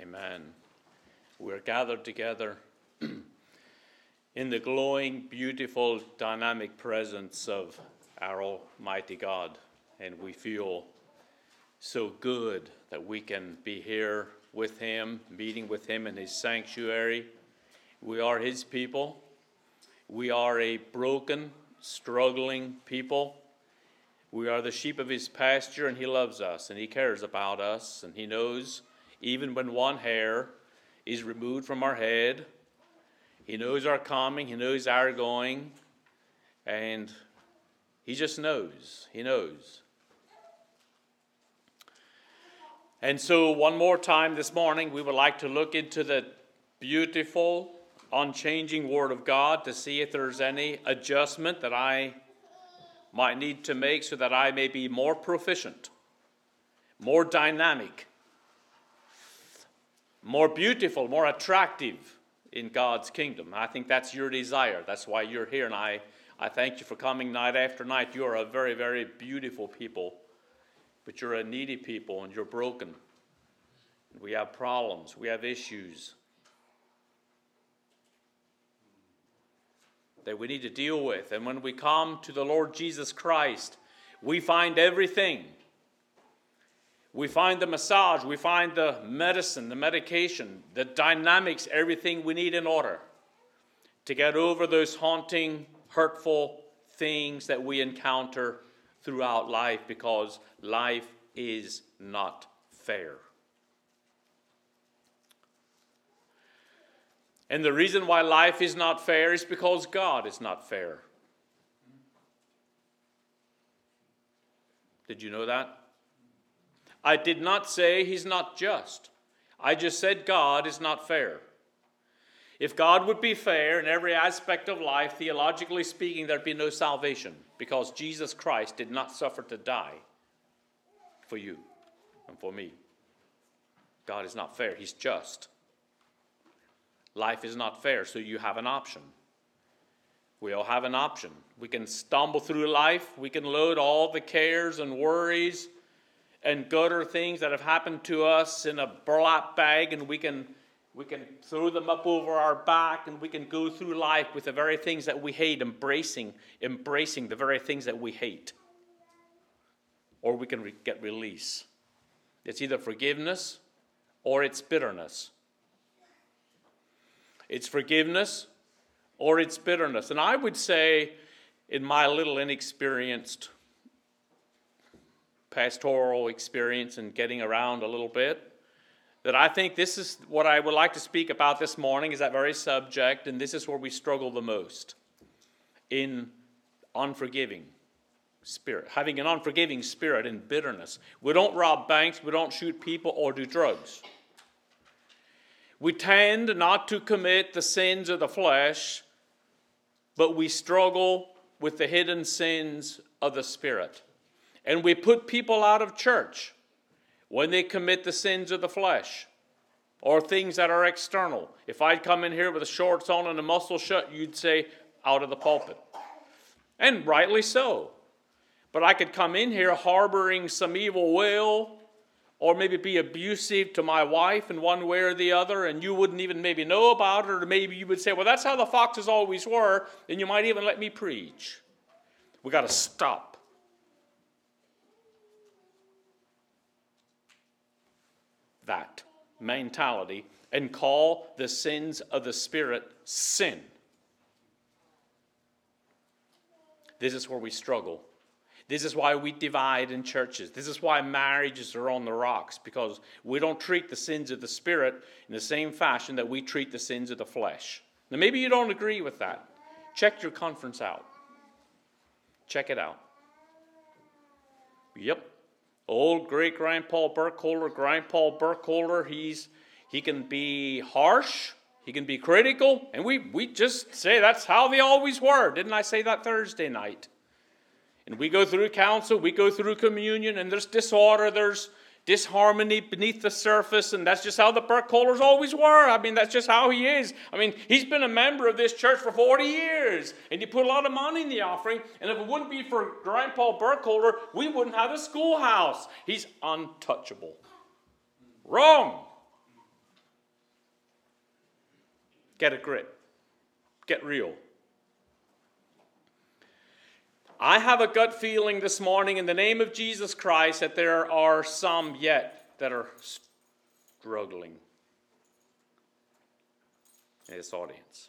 Amen. We're gathered together in the glowing, beautiful, dynamic presence of our Almighty God, and we feel so good that we can be here with Him, meeting with Him in His sanctuary. We are His people. We are a broken, struggling people. We are the sheep of His pasture, and He loves us, and He cares about us, and He knows even when one hair is removed from our head. He knows our coming, He knows our going, and He just knows. He knows. And so, one more time this morning, we would like to look into the beautiful, unchanging Word of God to see if there's any adjustment that I might need to make so that I may be more proficient, more dynamic, more beautiful, more attractive in God's kingdom. I think that's your desire. That's why you're here. And I, I thank you for coming night after night. You are a very, very beautiful people, but you're a needy people and you're broken. We have problems, we have issues that we need to deal with. And when we come to the Lord Jesus Christ, we find everything we find the massage, we find the medicine, the medication, the dynamics, everything we need in order to get over those haunting, hurtful things that we encounter throughout life because life is not fair. And the reason why life is not fair is because God is not fair. Did you know that? I did not say he's not just. I just said God is not fair. If God would be fair in every aspect of life, theologically speaking, there'd be no salvation because Jesus Christ did not suffer to die for you and for me. God is not fair, He's just. Life is not fair, so you have an option. We all have an option. We can stumble through life, we can load all the cares and worries and gutter things that have happened to us in a burlap bag and we can we can throw them up over our back and we can go through life with the very things that we hate embracing embracing the very things that we hate. Or we can re- get release. It's either forgiveness or it's bitterness. It's forgiveness or it's bitterness. And i would say in my little inexperienced pastoral experience and getting around a little bit that I think this is what I would like to speak about this morning is that very subject, and this is where we struggle the most in unforgiving spirit, having an unforgiving spirit in bitterness. We don't rob banks, we don't shoot people or do drugs. We tend not to commit the sins of the flesh, but we struggle with the hidden sins of the spirit. And we put people out of church when they commit the sins of the flesh or things that are external. If I'd come in here with a shorts on and a muscle shut, you'd say, out of the pulpit. And rightly so. But I could come in here harboring some evil will or maybe be abusive to my wife in one way or the other, and you wouldn't even maybe know about it, or maybe you would say, Well, that's how the foxes always were, and you might even let me preach. We got to stop that mentality and call the sins of the Spirit sin. This is where we struggle. This is why we divide in churches. This is why marriages are on the rocks, because we don't treat the sins of the Spirit in the same fashion that we treat the sins of the flesh. Now, maybe you don't agree with that. Check your conference out. Check it out. Yep, old great grandpa Burkholder, grandpa Burkholder, he's he can be harsh, he can be critical, and we we just say that's how they always were. Didn't I say that Thursday night? And we go through council, we go through communion, and there's disorder, there's disharmony beneath the surface, and that's just how the Burkholders always were. I mean, that's just how he is. I mean, he's been a member of this church for 40 years, and he put a lot of money in the offering, and if it wouldn't be for Grandpa Burkholder, we wouldn't have a schoolhouse. He's untouchable. Wrong. Get a grip. Get real. I have a gut feeling this morning in the name of Jesus Christ that there are some yet that are struggling in this audience.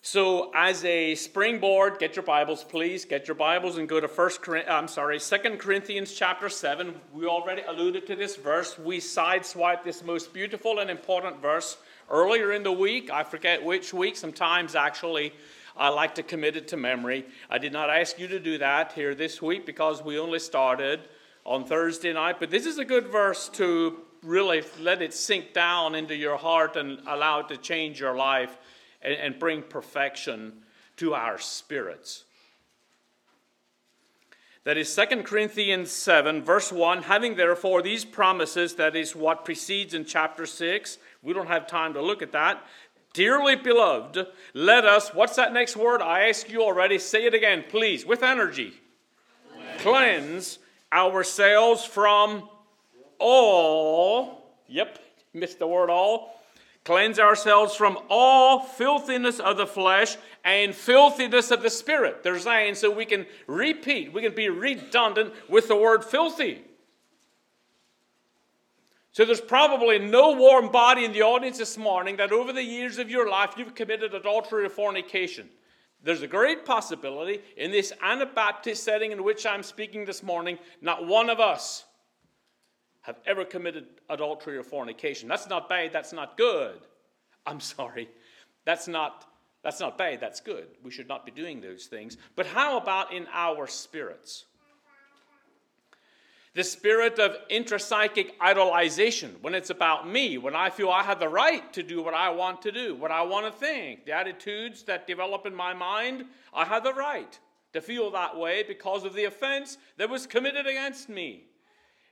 So, as a springboard, get your Bibles, please. Get your Bibles and go to First. I'm sorry, Second Corinthians chapter seven. We already alluded to this verse. We sideswiped this most beautiful and important verse earlier in the week. I forget which week. Sometimes, actually, I like to commit it to memory. I did not ask you to do that here this week because we only started on Thursday night. But this is a good verse to really let it sink down into your heart and allow it to change your life and, and bring perfection to our spirits. That is 2 Corinthians 7, verse 1. Having therefore these promises, that is what precedes in chapter 6. We don't have time to look at that. Dearly beloved, let us, what's that next word? I ask you already. Say it again, please, with energy. Cleanse, Cleanse ourselves from all, yep, missed the word all, Cleanse ourselves from all filthiness of the flesh and filthiness of the spirit. They're saying so we can repeat, we can be redundant with the word filthy. So there's probably no warm body in the audience this morning that over the years of your life you've committed adultery or fornication. There's a great possibility in this Anabaptist setting in which I'm speaking this morning, not one of us have ever committed adultery or fornication. That's not bad, that's not good. I'm sorry. That's not that's not bad, that's good. We should not be doing those things. But how about in our spirits? The spirit of intrapsychic idolization, when it's about me, when I feel I have the right to do what I want to do, what I want to think, the attitudes that develop in my mind, I have the right to feel that way because of the offense that was committed against me.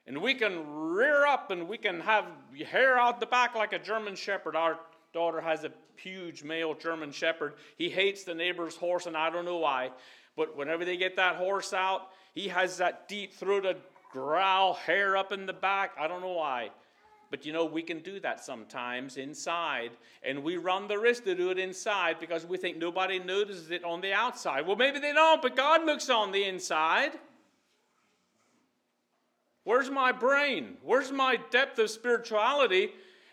And we can rear up and we can have hair out the back like a German shepherd. Our daughter has a huge male German shepherd. He hates the neighbor's horse, and I don't know why. But whenever they get that horse out, he has that deep throated growl, hair up in the back. I don't know why. But you know, we can do that sometimes inside, and we run the risk to do it inside because we think nobody notices it on the outside. Well, maybe they don't, but God looks on the inside. Where's my brain? Where's my depth of spirituality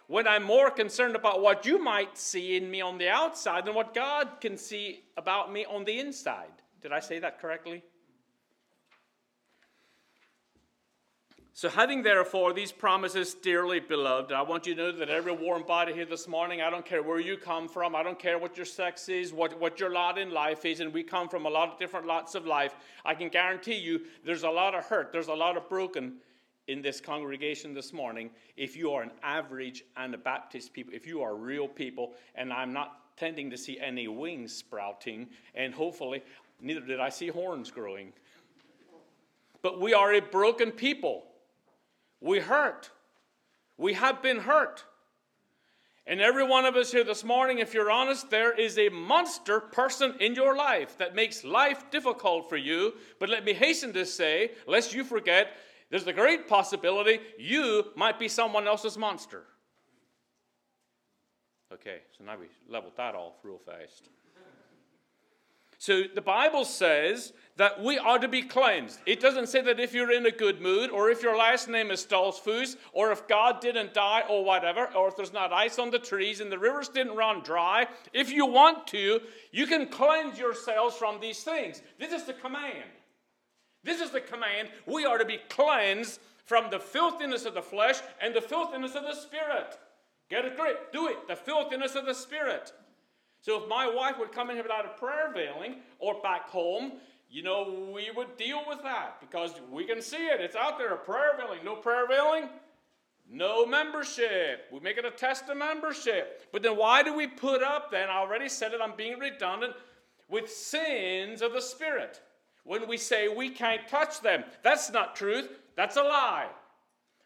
when I'm more concerned about what you might see in me on the outside than what God can see about me on the inside? Did I say that correctly? So, having therefore these promises, dearly beloved, I want you to know that every warm body here this morning, I don't care where you come from, I don't care what your sex is, what, what your lot in life is, and we come from a lot of different lots of life. I can guarantee you there's a lot of hurt, there's a lot of broken in this congregation this morning if you are an average Anabaptist people, if you are real people, and I'm not tending to see any wings sprouting, and hopefully, neither did I see horns growing. But we are a broken people. We hurt. We have been hurt. And every one of us here this morning, if you're honest, there is a monster person in your life that makes life difficult for you. But let me hasten to say, lest you forget, there's a great possibility you might be someone else's monster. Okay, so now we leveled that off real fast. So the Bible says that we are to be cleansed. It doesn't say that if you're in a good mood, or if your last name is Stoltzfus, or if God didn't die, or whatever, or if there's not ice on the trees and the rivers didn't run dry. If you want to, you can cleanse yourselves from these things. This is the command. This is the command. We are to be cleansed from the filthiness of the flesh and the filthiness of the spirit. Get a grip. Do it. The filthiness of the spirit. So if my wife would come in here without a prayer veiling or back home, you know, we would deal with that because we can see it. It's out there, a prayer veiling. No prayer veiling, no membership. We make it a test of membership. But then why do we put up then, I already said it, I'm being redundant, with sins of the Spirit? When we say we can't touch them, that's not truth, that's a lie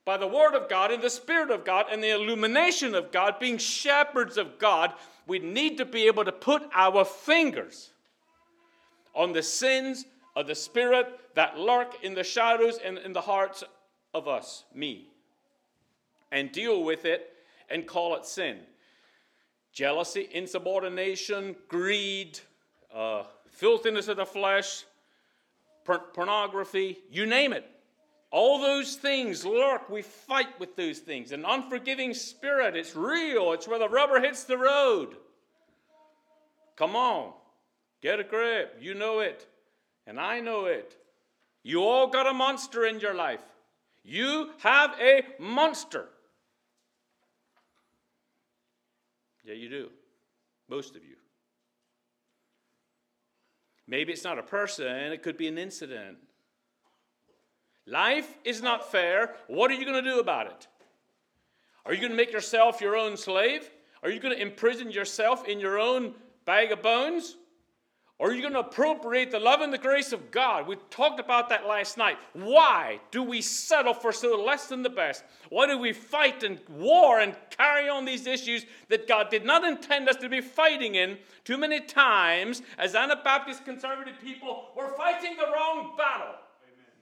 by the Word of God and the Spirit of God and the illumination of God, being shepherds of God, we need to be able to put our fingers on the sins of the Spirit that lurk in the shadows and in the hearts of us, me, and deal with it and call it sin. Jealousy, insubordination, greed, uh, filthiness of the flesh, por- pornography, you name it. All those things lurk. We fight with those things. An unforgiving spirit, it's real. It's where the rubber hits the road. Come on, get a grip. You know it, and I know it. You all got a monster in your life. You have a monster. Yeah, you do. Most of you. Maybe it's not a person, it could be an incident. Life is not fair. What are you going to do about it? Are you going to make yourself your own slave? Are you going to imprison yourself in your own bag of bones? Are you going to appropriate the love and the grace of God? We talked about that last night. Why do we settle for so less than the best? Why do we fight and war and carry on these issues that God did not intend us to be fighting in? Too many times, as Anabaptist conservative people, we're fighting the wrong battle. Amen.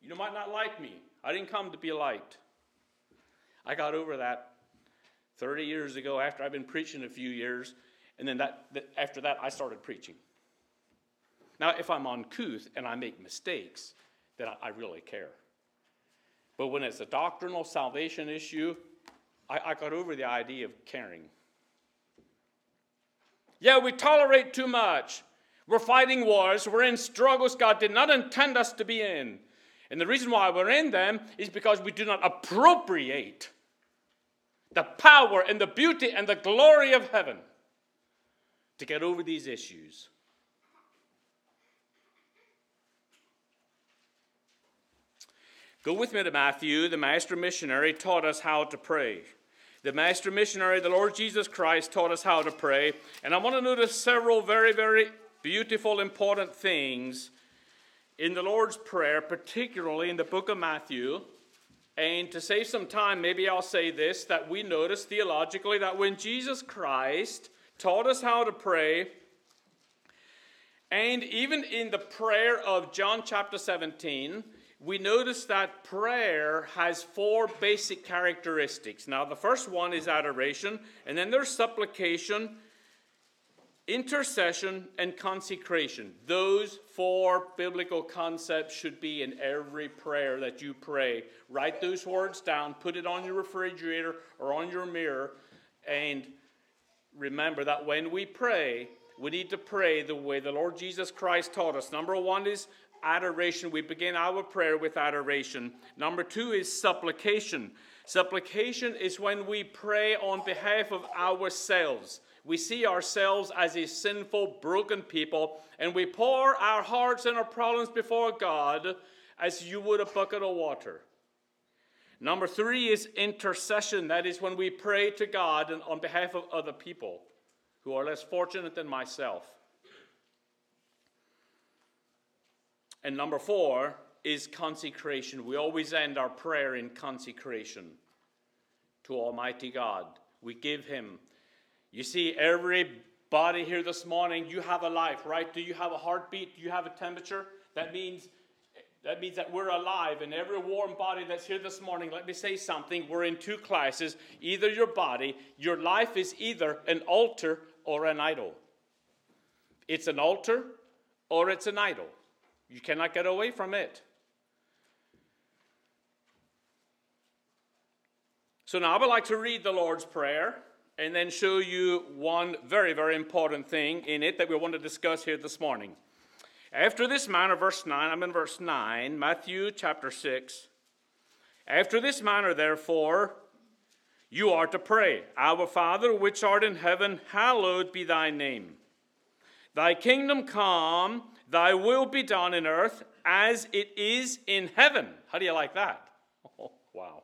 You might not like me. I didn't come to be liked. I got over that 30 years ago after I've been preaching a few years and then that, that, after that, I started preaching. Now, if I'm uncouth and I make mistakes, then I, I really care. But when it's a doctrinal salvation issue, I, I got over the idea of caring. Yeah, we tolerate too much. We're fighting wars. We're in struggles God did not intend us to be in. And the reason why we're in them is because we do not appropriate the power and the beauty and the glory of heaven to get over these issues. Go with me to Matthew. The master missionary taught us how to pray. The master missionary, the Lord Jesus Christ, taught us how to pray. And I want to notice several very, very beautiful, important things in the Lord's Prayer, particularly in the book of Matthew. And to save some time, maybe I'll say this that we notice theologically that when Jesus Christ taught us how to pray. And even in the prayer of John chapter 17, we notice that prayer has four basic characteristics. Now, the first one is adoration, and then there's supplication, intercession, and consecration. Those four biblical concepts should be in every prayer that you pray. Write those words down, put it on your refrigerator or on your mirror, and remember that when we pray, we need to pray the way the Lord Jesus Christ taught us. Number one is adoration. We begin our prayer with adoration. Number two is supplication. Supplication is when we pray on behalf of ourselves. We see ourselves as a sinful, broken people, and we pour our hearts and our problems before God as you would a bucket of water. Number three is intercession. That is when we pray to God on behalf of other people who are less fortunate than myself. And number four is consecration. We always end our prayer in consecration to Almighty God. We give Him. You see, everybody here this morning, you have a life, right? Do you have a heartbeat? Do you have a temperature? That means that means that we're alive, and every warm body that's here this morning, let me say something. We're in two classes. Either your body, your life is either an altar or an idol. It's an altar or it's an idol. You cannot get away from it. So now I would like to read the Lord's Prayer and then show you one very, very important thing in it that we want to discuss here this morning. After this manner, verse 9, I'm in verse 9, Matthew chapter 6. After this manner, therefore, you are to pray Our Father, which art in heaven, hallowed be thy name. Thy kingdom come, thy will be done in earth as it is in heaven. How do you like that? Oh, wow.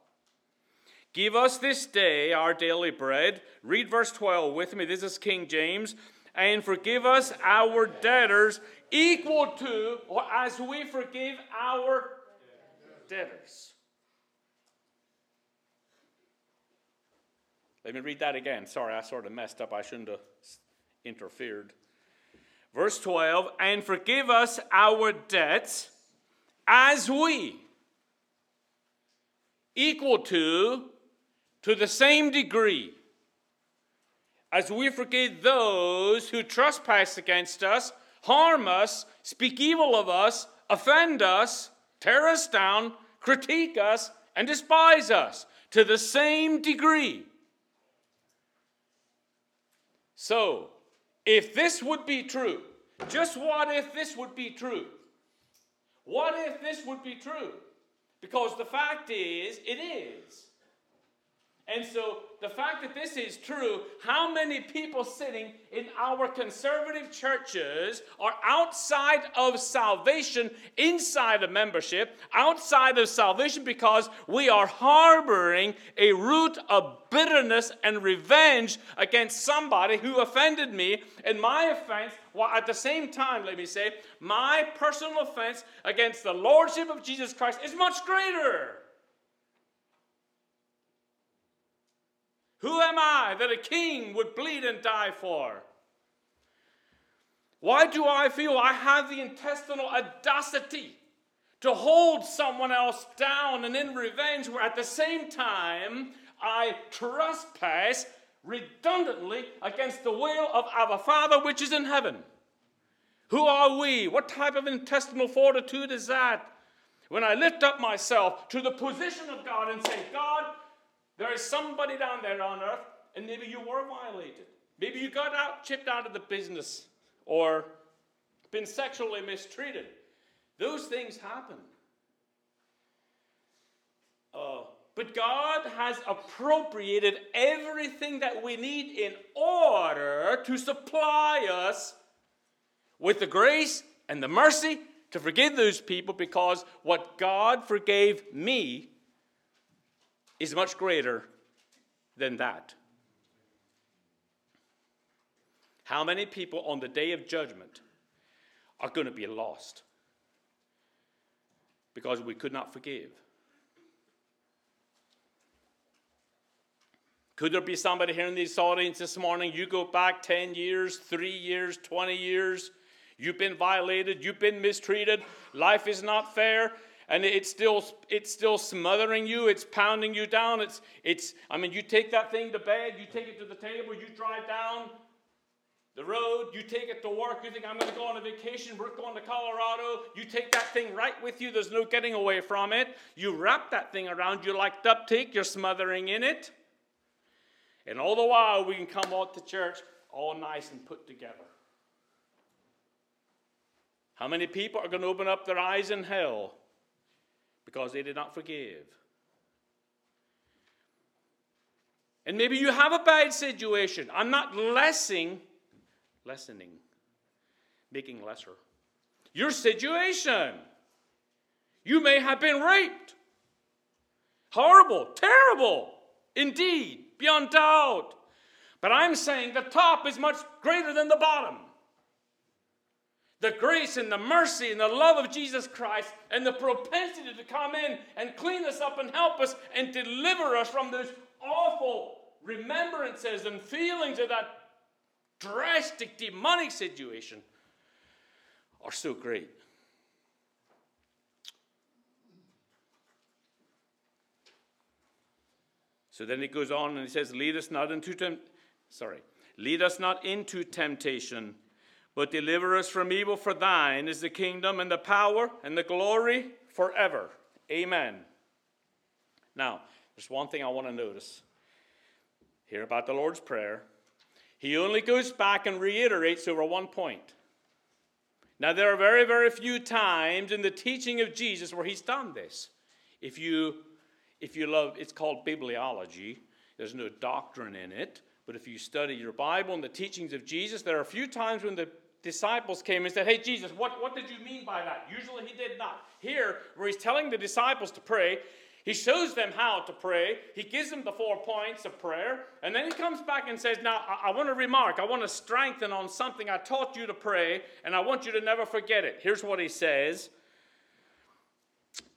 Give us this day our daily bread. Read verse 12 with me. This is King James. And forgive us our debtors equal to or as we forgive our debtors. Let me read that again. Sorry, I sort of messed up. I shouldn't have interfered. Verse 12, and forgive us our debts as we equal to, to the same degree, as we forgive those who trespass against us, harm us, speak evil of us, offend us, tear us down, critique us, and despise us to the same degree. So, if this would be true, just what if this would be true? What if this would be true? Because the fact is, it is. And so, the fact that this is true, how many people sitting in our conservative churches are outside of salvation, inside of membership, outside of salvation because we are harboring a root of bitterness and revenge against somebody who offended me? And my offense, while at the same time, let me say, my personal offense against the Lordship of Jesus Christ is much greater. Who am I that a king would bleed and die for? Why do I feel I have the intestinal audacity to hold someone else down and in revenge, where at the same time I trespass redundantly against the will of our Father which is in heaven? Who are we? What type of intestinal fortitude is that? When I lift up myself to the position of God and say, God, there is somebody down there on earth, and maybe you were violated. Maybe you got out, chipped out of the business, or been sexually mistreated. Those things happen. Uh, but God has appropriated everything that we need in order to supply us with the grace and the mercy to forgive those people because what God forgave me is much greater than that. How many people on the day of judgment are going to be lost because we could not forgive? Could there be somebody here in this audience this morning? You go back 10 years, 3 years, 20 years. You've been violated. You've been mistreated. Life is not fair and it's still it's still smothering you it's pounding you down it's it's i mean you take that thing to bed you take it to the table you drive down the road you take it to work you think i'm going to go on a vacation we're going to colorado. You take that thing right with you there's no getting away from it. You wrap that thing around you like duct tape you're smothering in it. And all the while we can come out to church all nice and put together. How many people are going to open up their eyes in hell because they did not forgive. And maybe you have a bad situation. I'm not lessing, lessening, making lesser. Your situation. You may have been raped. Horrible, terrible, indeed, beyond doubt. But I'm saying the top is much greater than the bottom the grace and the mercy and the love of Jesus Christ and the propensity to come in and clean us up and help us and deliver us from those awful remembrances and feelings of that drastic demonic situation are so great. So then he goes on and he says, Lead us not into tem- sorry, lead us not into temptation but deliver us from evil, for thine is the kingdom and the power and the glory forever. Amen. Now, there's one thing I want to notice here about the Lord's Prayer. He only goes back and reiterates over one point. Now, there are very, very few times in the teaching of Jesus where he's done this. If you, if you love, it's called bibliology. There's no doctrine in it. But if you study your Bible and the teachings of Jesus, there are a few times when the disciples came and said, Hey, Jesus, what, what did you mean by that? Usually he did not. Here, where he's telling the disciples to pray, he shows them how to pray. He gives them the four points of prayer. And then he comes back and says, Now, I, I want to remark, I want to strengthen on something I taught you to pray, and I want you to never forget it. Here's what he says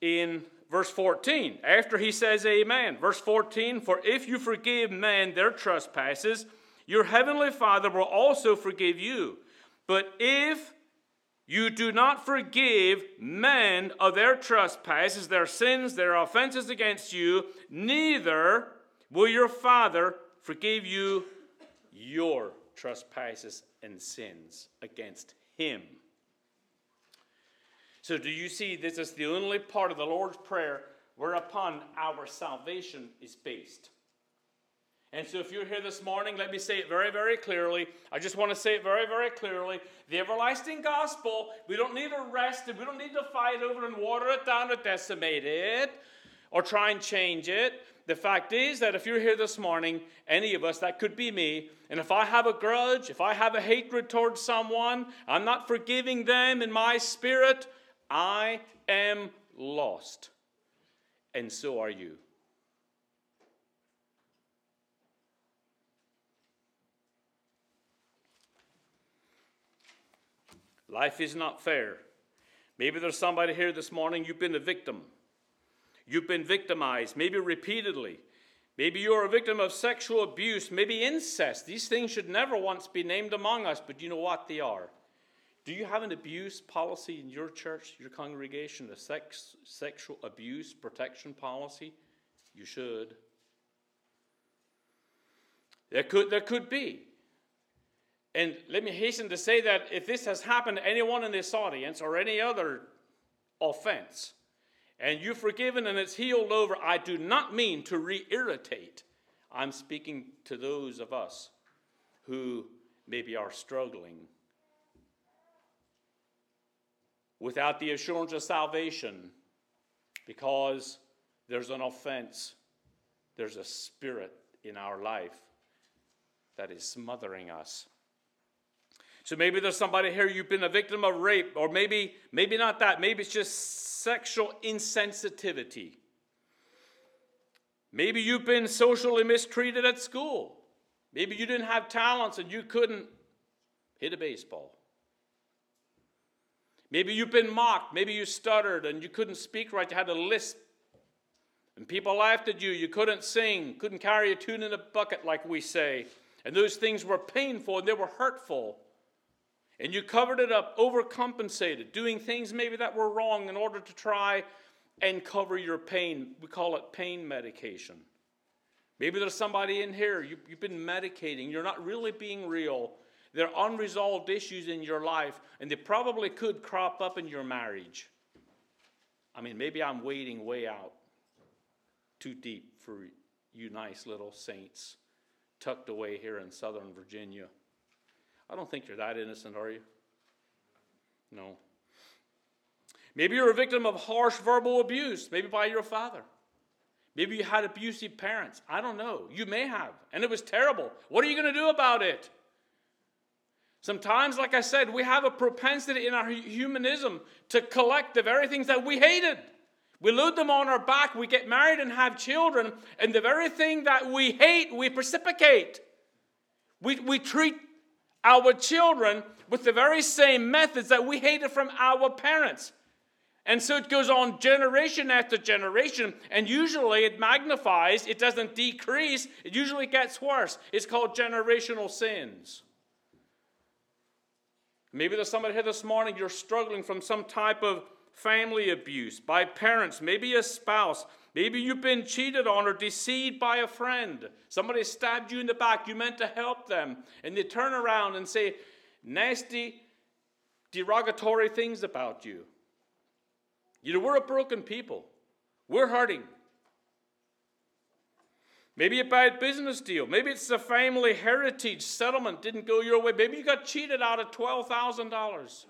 in verse 14. After he says, Amen. Verse 14 For if you forgive men their trespasses, your heavenly Father will also forgive you. But if you do not forgive men of their trespasses, their sins, their offenses against you, neither will your Father forgive you your trespasses and sins against him. So, do you see this is the only part of the Lord's Prayer whereupon our salvation is based? And so, if you're here this morning, let me say it very, very clearly. I just want to say it very, very clearly. The everlasting gospel, we don't need to rest and we don't need to fight over and water it down or decimate it or try and change it. The fact is that if you're here this morning, any of us, that could be me, and if I have a grudge, if I have a hatred towards someone, I'm not forgiving them in my spirit, I am lost. And so are you. Life is not fair. Maybe there's somebody here this morning, you've been a victim. You've been victimized, maybe repeatedly. Maybe you're a victim of sexual abuse, maybe incest. These things should never once be named among us, but you know what they are. Do you have an abuse policy in your church, your congregation, a sex, sexual abuse protection policy? You should. There could, there could be. And let me hasten to say that if this has happened to anyone in this audience or any other offense, and you've forgiven and it's healed over, I do not mean to re irritate. I'm speaking to those of us who maybe are struggling without the assurance of salvation because there's an offense, there's a spirit in our life that is smothering us. So maybe there's somebody here you've been a victim of rape, or maybe maybe not that. Maybe it's just sexual insensitivity. Maybe you've been socially mistreated at school. Maybe you didn't have talents and you couldn't hit a baseball. Maybe you've been mocked. Maybe you stuttered and you couldn't speak right. You had a lisp. And people laughed at you. You couldn't sing, couldn't carry a tune in a bucket, like we say. And those things were painful and they were hurtful. And you covered it up, overcompensated, doing things maybe that were wrong in order to try and cover your pain. We call it pain medication. Maybe there's somebody in here, you, have been medicating, you're not really being real. There are unresolved issues in your life, and they probably could crop up in your marriage. I mean, maybe I'm wading way out too deep for you nice little saints tucked away here in Southern Virginia. I don't think you're that innocent, are you? No. Maybe you're a victim of harsh verbal abuse, maybe by your father. Maybe you had abusive parents. I don't know. You may have, and it was terrible. What are you going to do about it? Sometimes, like I said, we have a propensity in our humanism to collect the very things that we hated. We load them on our back, we get married and have children, and the very thing that we hate, we precipitate. We, we treat our children with the very same methods that we hated from our parents. And so it goes on generation after generation, and usually it magnifies, it doesn't decrease, it usually gets worse. It's called generational sins. Maybe there's somebody here this morning, you're struggling from some type of family abuse by parents, maybe a spouse, Maybe you've been cheated on or deceived by a friend. Somebody stabbed you in the back. You meant to help them. And they turn around and say nasty, derogatory things about you. You know, we're a broken people. We're hurting. Maybe a bad business deal. Maybe it's a family heritage settlement didn't go your way. Maybe you got cheated out of $12,000.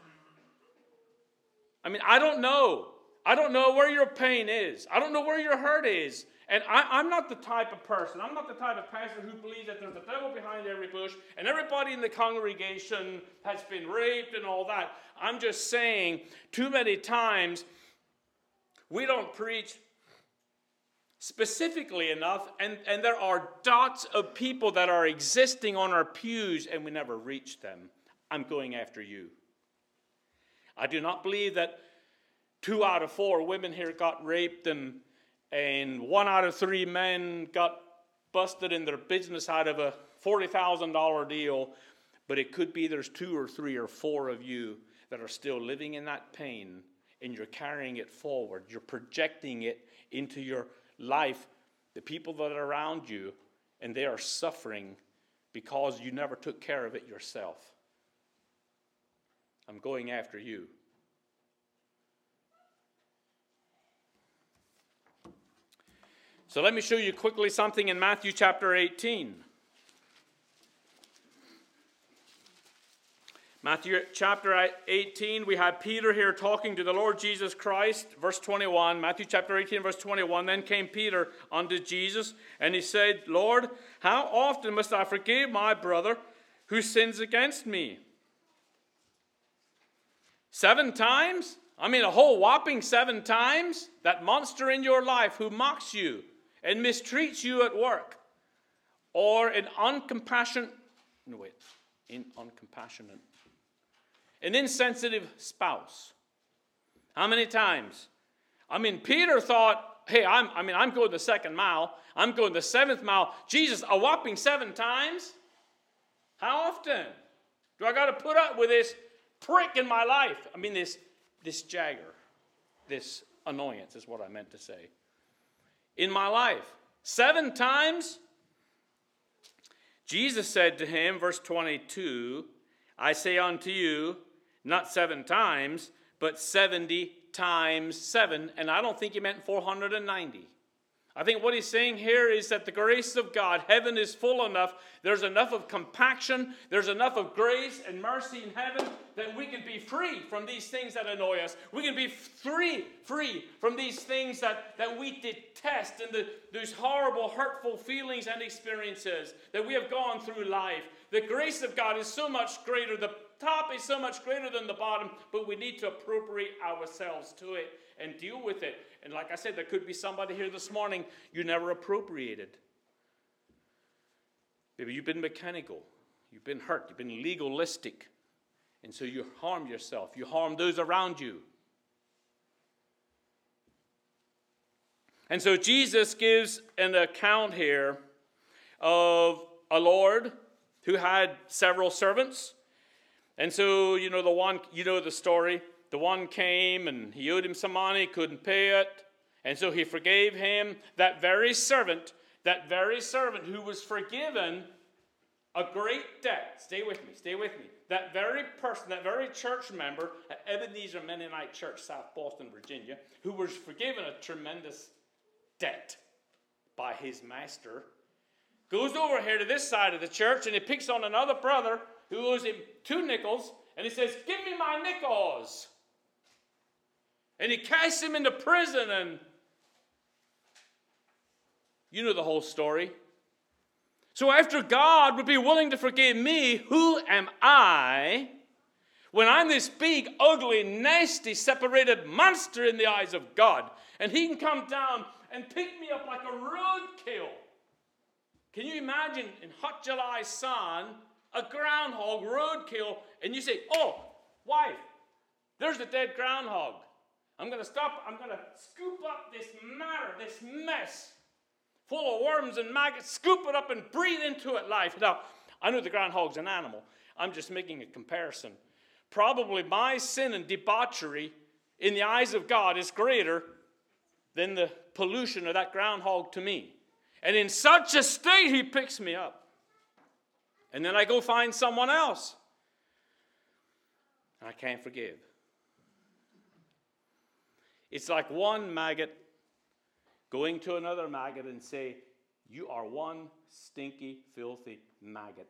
I mean, I don't know. I don't know where your pain is. I don't know where your hurt is. And I, am not the type of person, I'm not the type of pastor who believes that there's a devil behind every bush and everybody in the congregation has been raped and all that. I'm just saying, too many times we don't preach specifically enough, and, and there are dots of people that are existing on our pews and we never reach them. I'm going after you. I do not believe that two out of four women here got raped, and, and one out of three men got busted in their business out of a $40,000 deal. But it could be there's two or three or four of you that are still living in that pain and you're carrying it forward. You're projecting it into your life, the people that are around you, and they are suffering because you never took care of it yourself. I'm going after you. So let me show you quickly something in Matthew chapter 18. Matthew chapter 18, we have Peter here talking to the Lord Jesus Christ. Verse 21, Matthew chapter 18, verse 21. Then came Peter unto Jesus, and he said, Lord, how often must I forgive my brother who sins against me? Seven times? I mean, a whole whopping seven times? That monster in your life who mocks you and mistreats you at work, or an uncompassionate, no, wait, in uncompassionate an insensitive spouse. How many times? I mean, Peter thought, hey, I'm, I mean, I'm going the second mile. I'm going the seventh mile. Jesus, a whopping seven times? How often do I got to put up with this prick in my life? I mean, this, this jagger, this annoyance is what I meant to say. In my life. Seven times? Jesus said to him, verse 22, I say unto you, not seven times, but 70 times seven. And I don't think he meant 490. I think what he's saying here is that the grace of God, heaven is full enough, there's enough of compaction, there's enough of grace and mercy in heaven that we can be free from these things that annoy us. We can be free, free from these things that, that we detest and the, those horrible, hurtful feelings and experiences that we have gone through life. The grace of God is so much greater. The top is so much greater than the bottom, but we need to appropriate ourselves to it and deal with it. And like I said, there could be somebody here this morning you never appropriated. Maybe you've been mechanical, you've been hurt, you've been legalistic, and so you harm yourself, you harm those around you. And so Jesus gives an account here of a Lord who had several servants. And so, you know, the one, you know the story. The one came and he owed him some money, couldn't pay it. And so he forgave him. That very servant, that very servant who was forgiven a great debt. Stay with me, stay with me. That very person, that very church member at Ebenezer Mennonite Church, South Boston, Virginia, who was forgiven a tremendous debt by his master, goes over here to this side of the church and he picks on another brother who owes him two nickels, and he says, Give me my nickels. And he cast him into prison, and you know the whole story. So, after God would be willing to forgive me, who am I when I'm this big, ugly, nasty, separated monster in the eyes of God? And He can come down and pick me up like a roadkill. Can you imagine in hot July sun a groundhog roadkill, and you say, Oh, wife, there's a dead groundhog. I'm going to stop, I'm going to scoop up this matter, this mess full of worms and maggots, scoop it up and breathe into it life. Now, I know the groundhog's an animal. I'm just making a comparison. Probably my sin and debauchery in the eyes of God is greater than the pollution of that groundhog to me. And in such a state, he picks me up. And then I go find someone else. I can't forgive. It's like one maggot going to another maggot and say, You are one stinky, filthy maggot,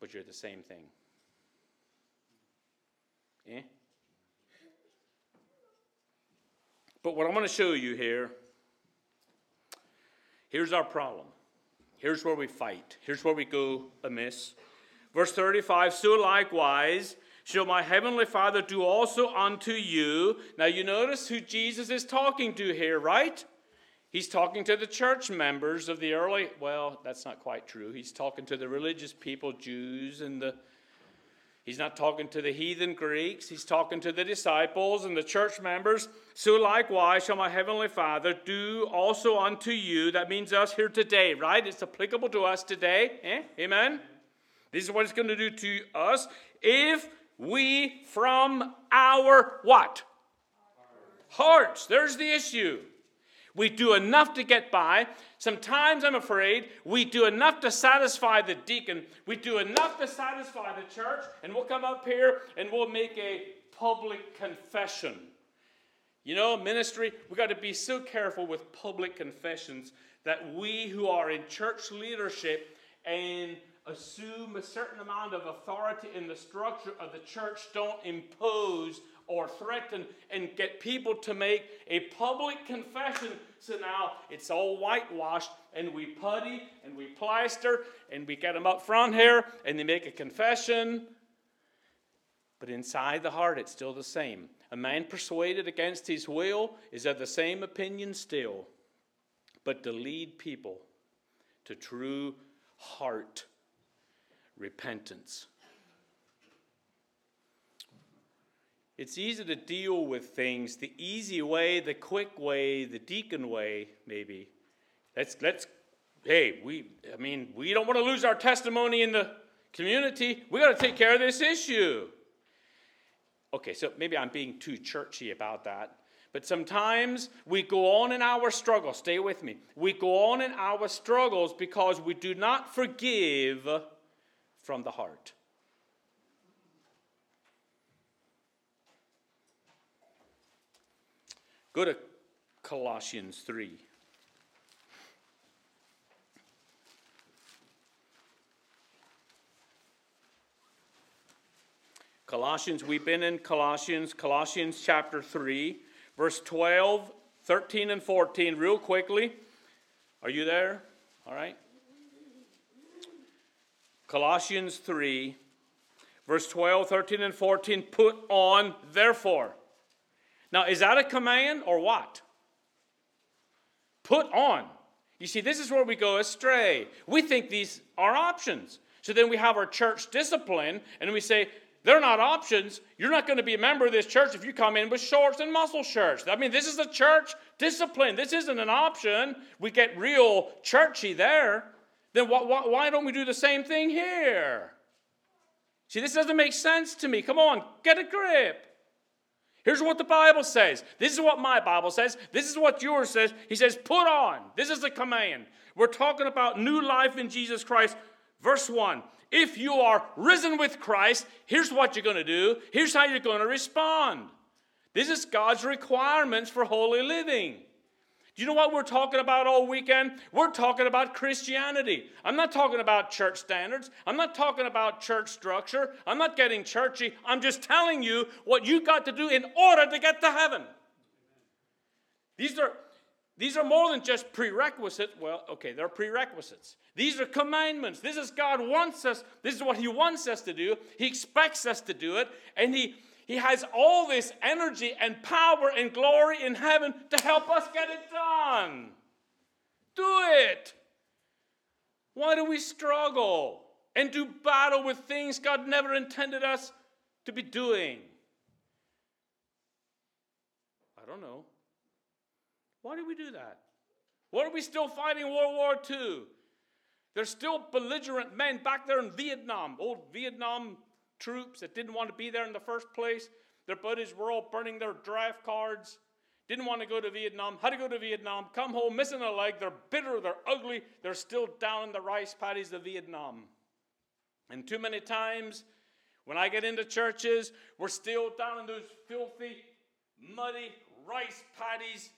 but you're the same thing. Eh? But what I'm going to show you here, here's our problem. Here's where we fight. Here's where we go amiss. Verse 35 So likewise shall my heavenly Father do also unto you. Now you notice who Jesus is talking to here, right? He's talking to the church members of the early, well, that's not quite true. He's talking to the religious people, Jews, and the He's not talking to the heathen Greeks. He's talking to the disciples and the church members. So likewise shall my heavenly Father do also unto you. That means us here today, right? It's applicable to us today. Eh? Amen? This is what it's going to do to us if We from our what? Hearts. There's the issue. We do enough to get by. Sometimes, I'm afraid, we do enough to satisfy the deacon. We do enough to satisfy the church, and we'll come up here and we'll make a public confession. You know, ministry, we've got to be so careful with public confessions that we who are in church leadership and assume a certain amount of authority in the structure of the church don't impose or threaten and get people to make a public confession. So now it's all whitewashed and we putty and we plaster and we get them up front here and they make a confession. But inside the heart, it's still the same. A man persuaded against his will is of the same opinion still. But to lead people to true heart repentance. It's easy to deal with things the easy way, the quick way, the deacon way, maybe. Let's, let's, hey, we, I mean, we don't want to lose our testimony in the community. We got to take care of this issue. Okay, so maybe I'm being too churchy about that. But sometimes we go on in our struggles. Stay with me. We go on in our struggles because we do not forgive from the heart. Go to Colossians 3. Colossians, we've been in Colossians, Colossians chapter 3, verse 12, 13, and 14, real quickly. Are you there? All right. Colossians 3, verse 12, 13, and 14, put on, therefore. Now, is that a command or what? Put on. You see, this is where we go astray. We think these are options. So then we have our church discipline and we say, they're not options. You're not going to be a member of this church if you come in with shorts and muscle shirts. I mean, this is a church discipline. This isn't an option. We get real churchy there. Then why, why don't we do the same thing here? See, this doesn't make sense to me. Come on, get a grip. Here's what the Bible says. This is what my Bible says. This is what yours says. He says, put on. This is the command. We're talking about new life in Jesus Christ. Verse 1 If you are risen with Christ, here's what you're going to do. Here's how you're going to respond. This is God's requirements for holy living. Do you know what we're talking about all weekend? We're talking about Christianity. I'm not talking about church standards. I'm not talking about church structure. I'm not getting churchy. I'm just telling you what you got to do in order to get to heaven. These are these are more than just prerequisites. Well, okay, they're prerequisites. These are commandments. This is God wants us. This is what He wants us to do. He expects us to do it, and He he has all this energy and power and glory in heaven to help us get it done. Do it. Why do we struggle and do battle with things God never intended us to be doing? I don't know. Why do we do that? Why are we still fighting World War II? There's still belligerent men back there in Vietnam, old Vietnam troops that didn't want to be there in the first place. Their buddies were all burning their draft cards, didn't want to go to Vietnam, had to go to Vietnam, come home missing a leg. They're bitter, they're ugly, they're still down in the rice paddies of Vietnam. And too many times when I get into churches, we're still down in those filthy, muddy rice paddies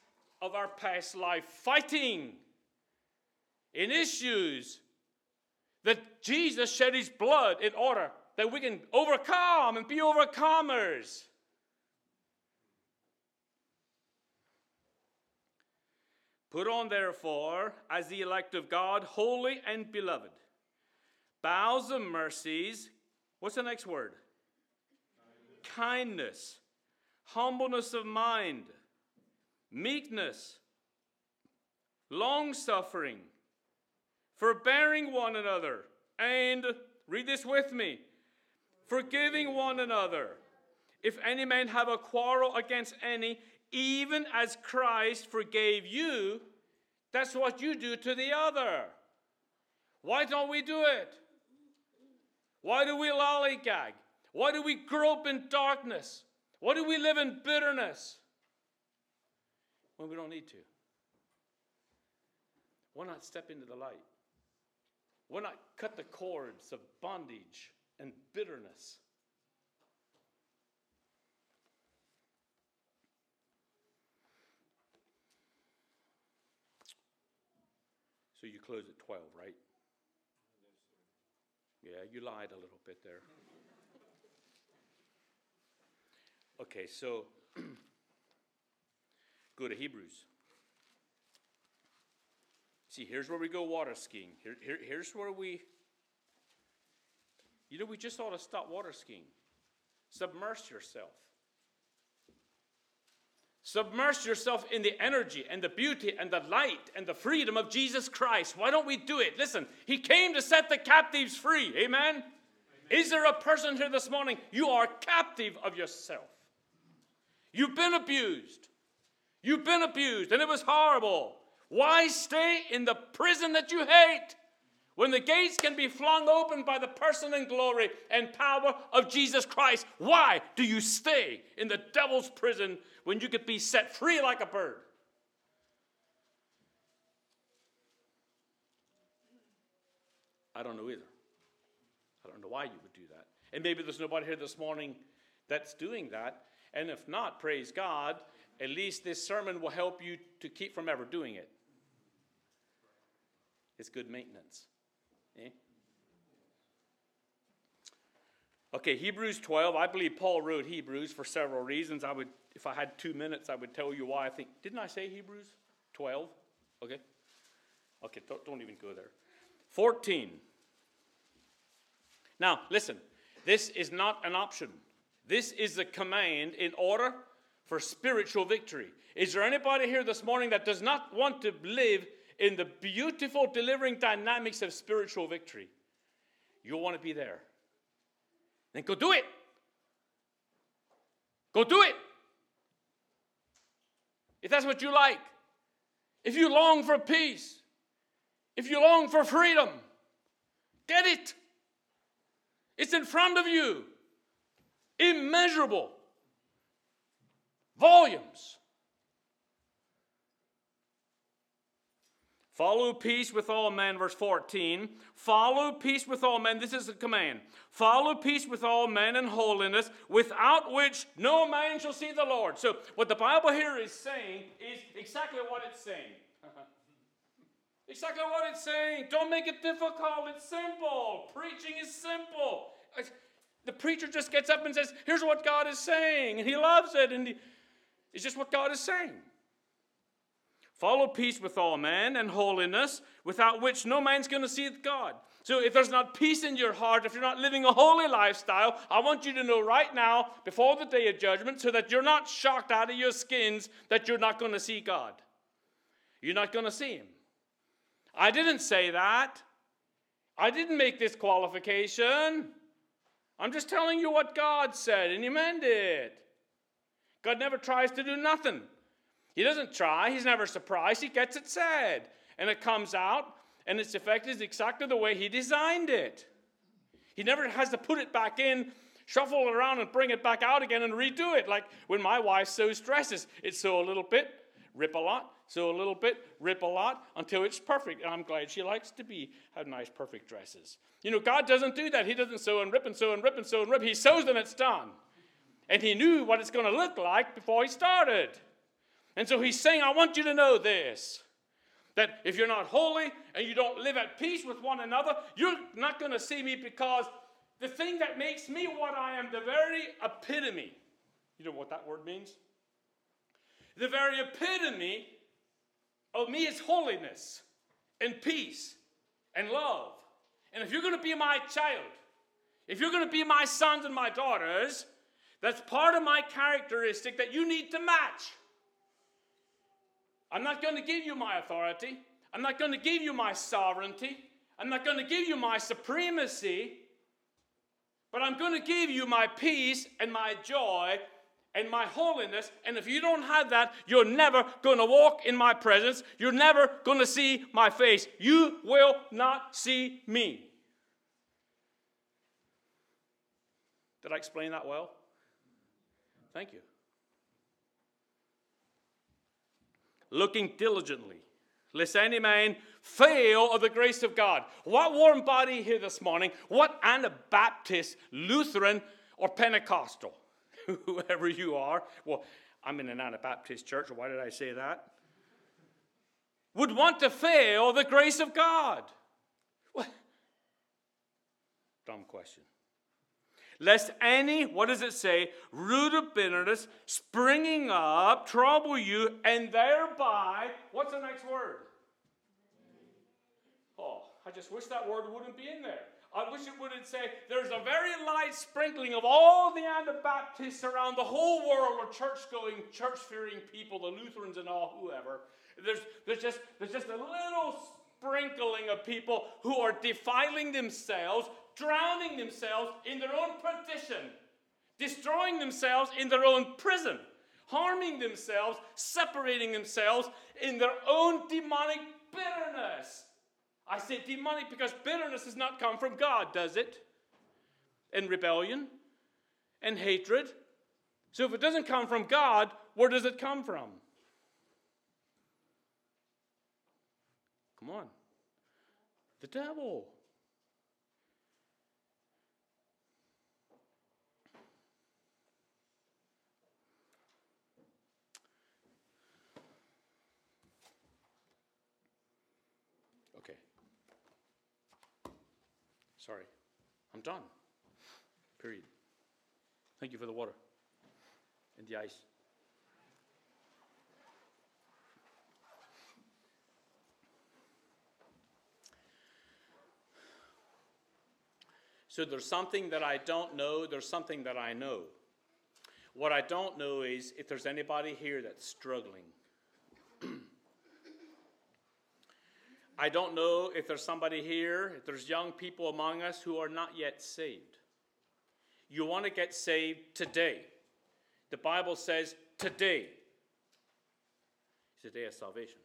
of our past life, fighting in issues that Jesus shed his blood in order that we can overcome and be overcomers. Put on, therefore, as the elect of God, holy and beloved, bowels of mercies. What's the next word? Kindness. Kindness, humbleness of mind, meekness, long suffering, forbearing one another, and, read this with me, forgiving one another. If any man have a quarrel against any, even as Christ forgave you, that's what you do to the other. Why don't we do it? Why do we lollygag? Why do we grope in darkness? Why do we live in bitterness when we don't need to? Why not step into the light? Why not cut the cords of bondage and bitterness? So you close at 12, right? Yeah, you lied a little bit there. Okay, so go to Hebrews. See, here's where we go water skiing. Here, here, here's where we, you know, we just ought to stop water skiing. Submerge yourself. Submerge yourself in the energy and the beauty and the light and the freedom of Jesus Christ. Why don't we do it? Listen, He came to set the captives free. Amen? Amen? Is there a person here this morning? You are captive of yourself. You've been abused. You've been abused, and it was horrible. Why stay in the prison that you hate? When the gates can be flung open by the person and glory and power of Jesus Christ, why do you stay in the devil's prison when you could be set free like a bird? I don't know either. I don't know why you would do that. And maybe there's nobody here this morning that's doing that. And if not, praise God, at least this sermon will help you to keep from ever doing it. It's good maintenance. Eh? Okay, Hebrews 12. I believe Paul wrote Hebrews for several reasons. I would, if I had two minutes, I would tell you why I think. Didn't I say Hebrews 12? Okay. Okay, don't, don't even go there. 14. Now, listen, this is not an option. This is a command in order for spiritual victory. Is there anybody here this morning that does not want to live in the beautiful delivering dynamics of spiritual victory, you'll want to be there. Then go do it. Go do it. If that's what you like, if you long for peace, if you long for freedom, get it. It's in front of you. Immeasurable volumes. Follow peace with all men, verse 14. Follow peace with all men. This is a command. Follow peace with all men and holiness, without which no man shall see the Lord. So, what the Bible here is saying is exactly what it's saying. exactly what it's saying. Don't make it difficult. It's simple. Preaching is simple. The preacher just gets up and says, Here's what God is saying. And he loves it. And he, it's just what God is saying. Follow peace with all men and holiness, without which no man's going to see God. So, if there's not peace in your heart, if you're not living a holy lifestyle, I want you to know right now, before the day of judgment, so that you're not shocked out of your skins that you're not going to see God. You're not going to see Him. I didn't say that. I didn't make this qualification. I'm just telling you what God said, and He meant it. God never tries to do nothing. He doesn't try, he's never surprised, he gets it said. And it comes out, and its effect is exactly the way he designed it. He never has to put it back in, shuffle it around, and bring it back out again and redo it. Like when my wife sews dresses, it sew a little bit, rip a lot, sew a little bit, rip a lot until it's perfect. And I'm glad she likes to be have nice, perfect dresses. You know, God doesn't do that. He doesn't sew and rip and sew and rip and sew and rip. He sews and it's done. And he knew what it's going to look like before he started. And so he's saying, I want you to know this that if you're not holy and you don't live at peace with one another, you're not going to see me because the thing that makes me what I am, the very epitome, you know what that word means? The very epitome of me is holiness and peace and love. And if you're going to be my child, if you're going to be my sons and my daughters, that's part of my characteristic that you need to match. I'm not going to give you my authority. I'm not going to give you my sovereignty. I'm not going to give you my supremacy. But I'm going to give you my peace and my joy and my holiness. And if you don't have that, you're never going to walk in my presence. You're never going to see my face. You will not see me. Did I explain that well? Thank you. Looking diligently, lest any man fail of the grace of God. What warm body here this morning? What Anabaptist, Lutheran, or Pentecostal? Whoever you are. Well, I'm in an Anabaptist church. Why did I say that? Would want to fail the grace of God. What? Dumb question. Lest any, what does it say, root of bitterness springing up trouble you, and thereby, what's the next word? Oh, I just wish that word wouldn't be in there. I wish it wouldn't say there's a very light sprinkling of all the Anabaptists around the whole world, or church going, church fearing people, the Lutherans and all, whoever. There's, there's, just, there's just a little sprinkling of people who are defiling themselves, drowning themselves in their own perdition, destroying themselves in their own prison, harming themselves, separating themselves in their own demonic bitterness. I say demonic because bitterness does not come from God, does it? And rebellion and hatred. So if it doesn't come from God, where does it come from? Come on. The devil. Okay. Sorry. I'm done. Period. Thank you for the water and the ice. So there's something that I don't know, there's something that I know. What I don't know is if there's anybody here that's struggling. I don't know if there's somebody here, if there's young people among us who are not yet saved. You want to get saved today. The Bible says today is the day of salvation.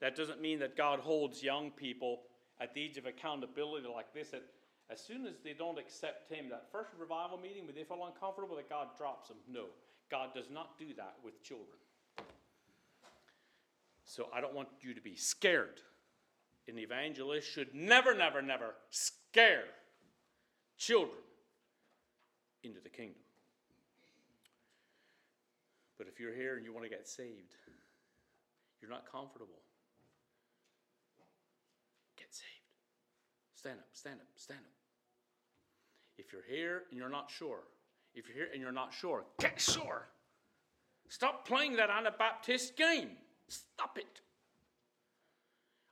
That doesn't mean that God holds young people at the age of accountability like this at as soon as they don't accept Him, that first revival meeting, where they feel uncomfortable, that God drops them. No, God does not do that with children. So I don't want you to be scared. An evangelist should never, never, never scare children into the kingdom. But if you're here and you want to get saved, you're not comfortable. Get saved. Stand up, stand up, stand up. If you're here and you're not sure, if you're here and you're not sure, get sure. Stop playing that Anabaptist game. Stop it.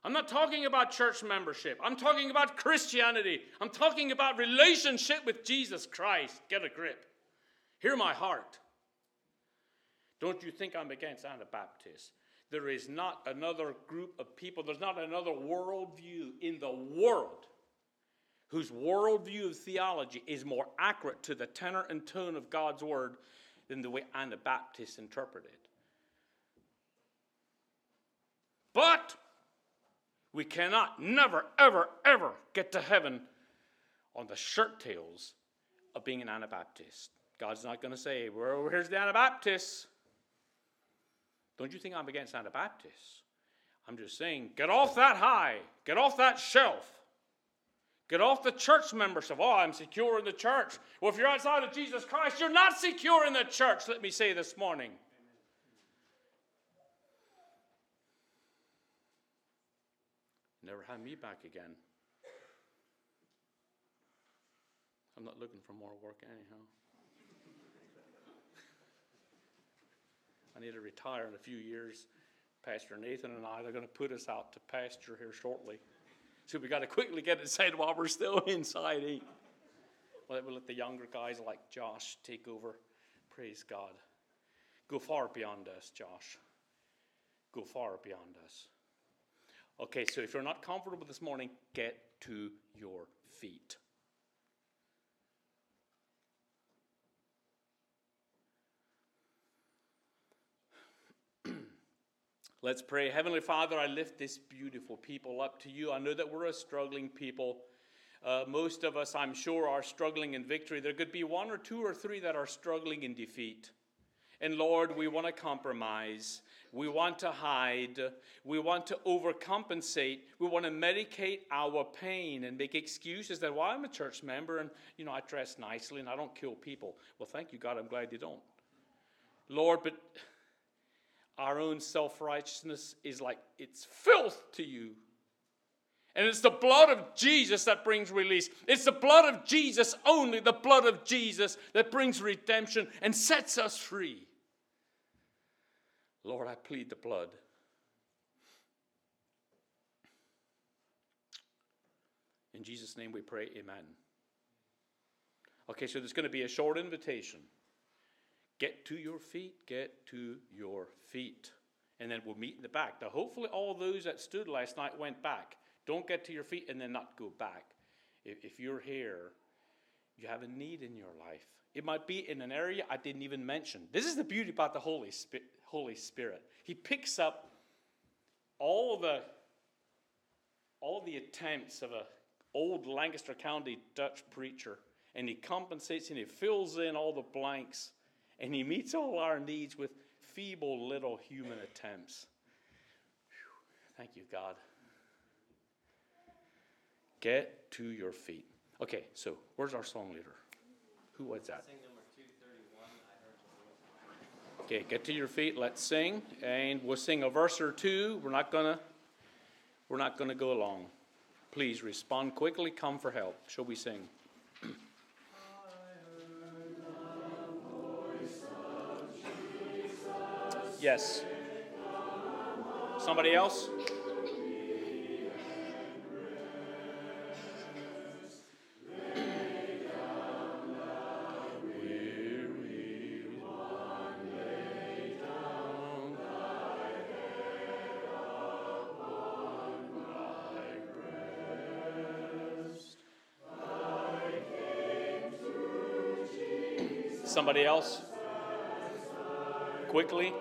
I'm not talking about church membership. I'm talking about Christianity. I'm talking about relationship with Jesus Christ. Get a grip. Hear my heart. Don't you think I'm against Anabaptists? There is not another group of people, there's not another worldview in the world whose worldview of theology is more accurate to the tenor and tone of God's word than the way Anabaptists interpret it. But we cannot, never, ever, ever get to heaven on the shirt tails of being an Anabaptist. God's not going to say, well, here's the Anabaptists. Don't you think I'm against Anabaptists? I'm just saying, get off that high, get off that shelf. Get off the church membership. Oh, I'm secure in the church. Well, if you're outside of Jesus Christ, you're not secure in the church, let me say this morning. Never have me back again. I'm not looking for more work anyhow. I need to retire in a few years. Pastor Nathan and I, they're going to put us out to pasture here shortly. So we got to quickly get inside while we're still inside. Eh? We'll let the younger guys like Josh take over. Praise God. Go far beyond us, Josh. Go far beyond us. Okay, so if you're not comfortable this morning, get to your feet. Let's pray. Heavenly Father, I lift this beautiful people up to you. I know that we're a struggling people. uh, most of us, I'm sure, are struggling in victory. There could be one or two or three that are struggling in defeat. And Lord, we want to compromise. We want to hide. We want to overcompensate. We want to medicate our pain and make excuses that, well, I'm a church member and, you know, I dress nicely and I don't kill people. Well, thank you, God. I'm glad you don't. Lord, but our own self righteousness is like it's filth to you. And it's the blood of Jesus that brings release. It's the blood of Jesus only, the blood of Jesus that brings redemption and sets us free. Lord, I plead the blood. In Jesus' name we pray, amen. Okay, so there's going to be a short invitation. Get to your feet, get to your feet. And then we'll meet in the back. Now, hopefully, all those that stood last night went back. Don't get to your feet and then not go back. If, you're here, you have a need in your life. It might be in an area I didn't even mention. This is the beauty about the Holy Spirit. Holy Spirit. He picks up all the all the attempts of a old Lancaster County Dutch preacher, and he compensates and he fills in all the blanks, and he meets all our needs with feeble little human attempts. Whew. Thank you, God. Get to your feet. Okay, so where's our song leader? Who was that? Okay, get to your feet. Let's sing, and we'll sing a verse or two. We're not gonna, we're not gonna go along. Please respond quickly. Come for help. Shall we sing? yes. Somebody else? Somebody else? Quickly.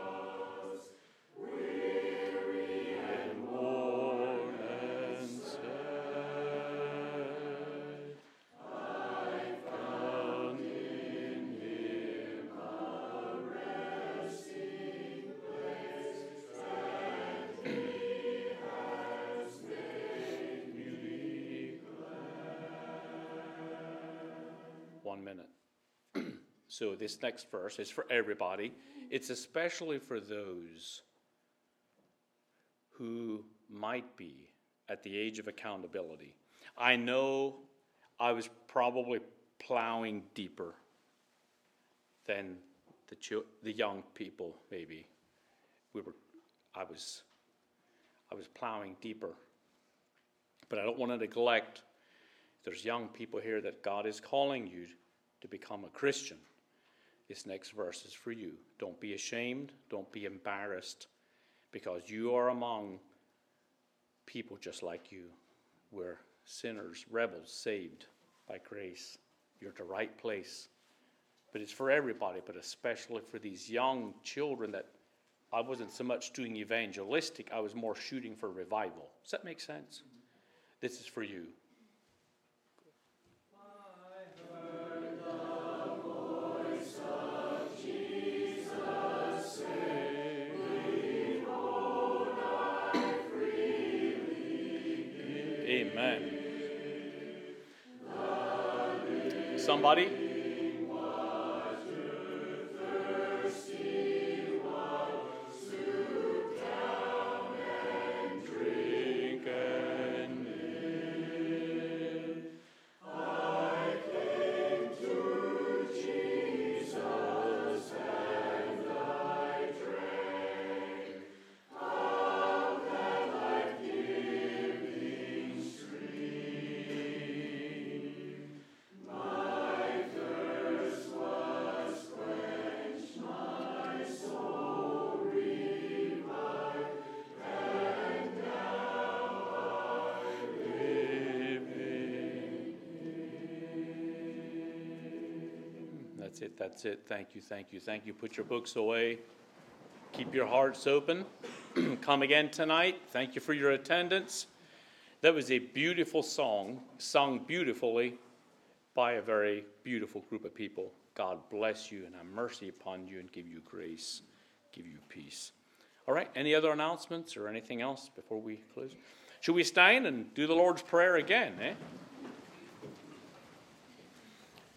One minute. So this next verse is for everybody. It's especially for those who might be at the age of accountability. I know I was probably plowing deeper than the the young people maybe. We were I was I was plowing deeper. But I don't want to neglect there's young people here that God is calling you to become a Christian. This next verse is for you. Don't be ashamed, don't be embarrassed, because you are among people just like you. We're sinners, rebels, saved by grace. You're at the right place. But it's for everybody, but especially for these young children that I wasn't so much doing evangelistic, I was more shooting for revival. Does that make sense? This is for you. Somebody? It, that's it. Thank you, thank you, thank you. Put your books away. Keep your hearts open. Come again tonight. Thank you for your attendance. That was a beautiful song, sung beautifully by a very beautiful group of people. God bless you and have mercy upon you and give you grace, give you peace. All right, any other announcements or anything else before we close? Should we stand and do the Lord's Prayer again, eh?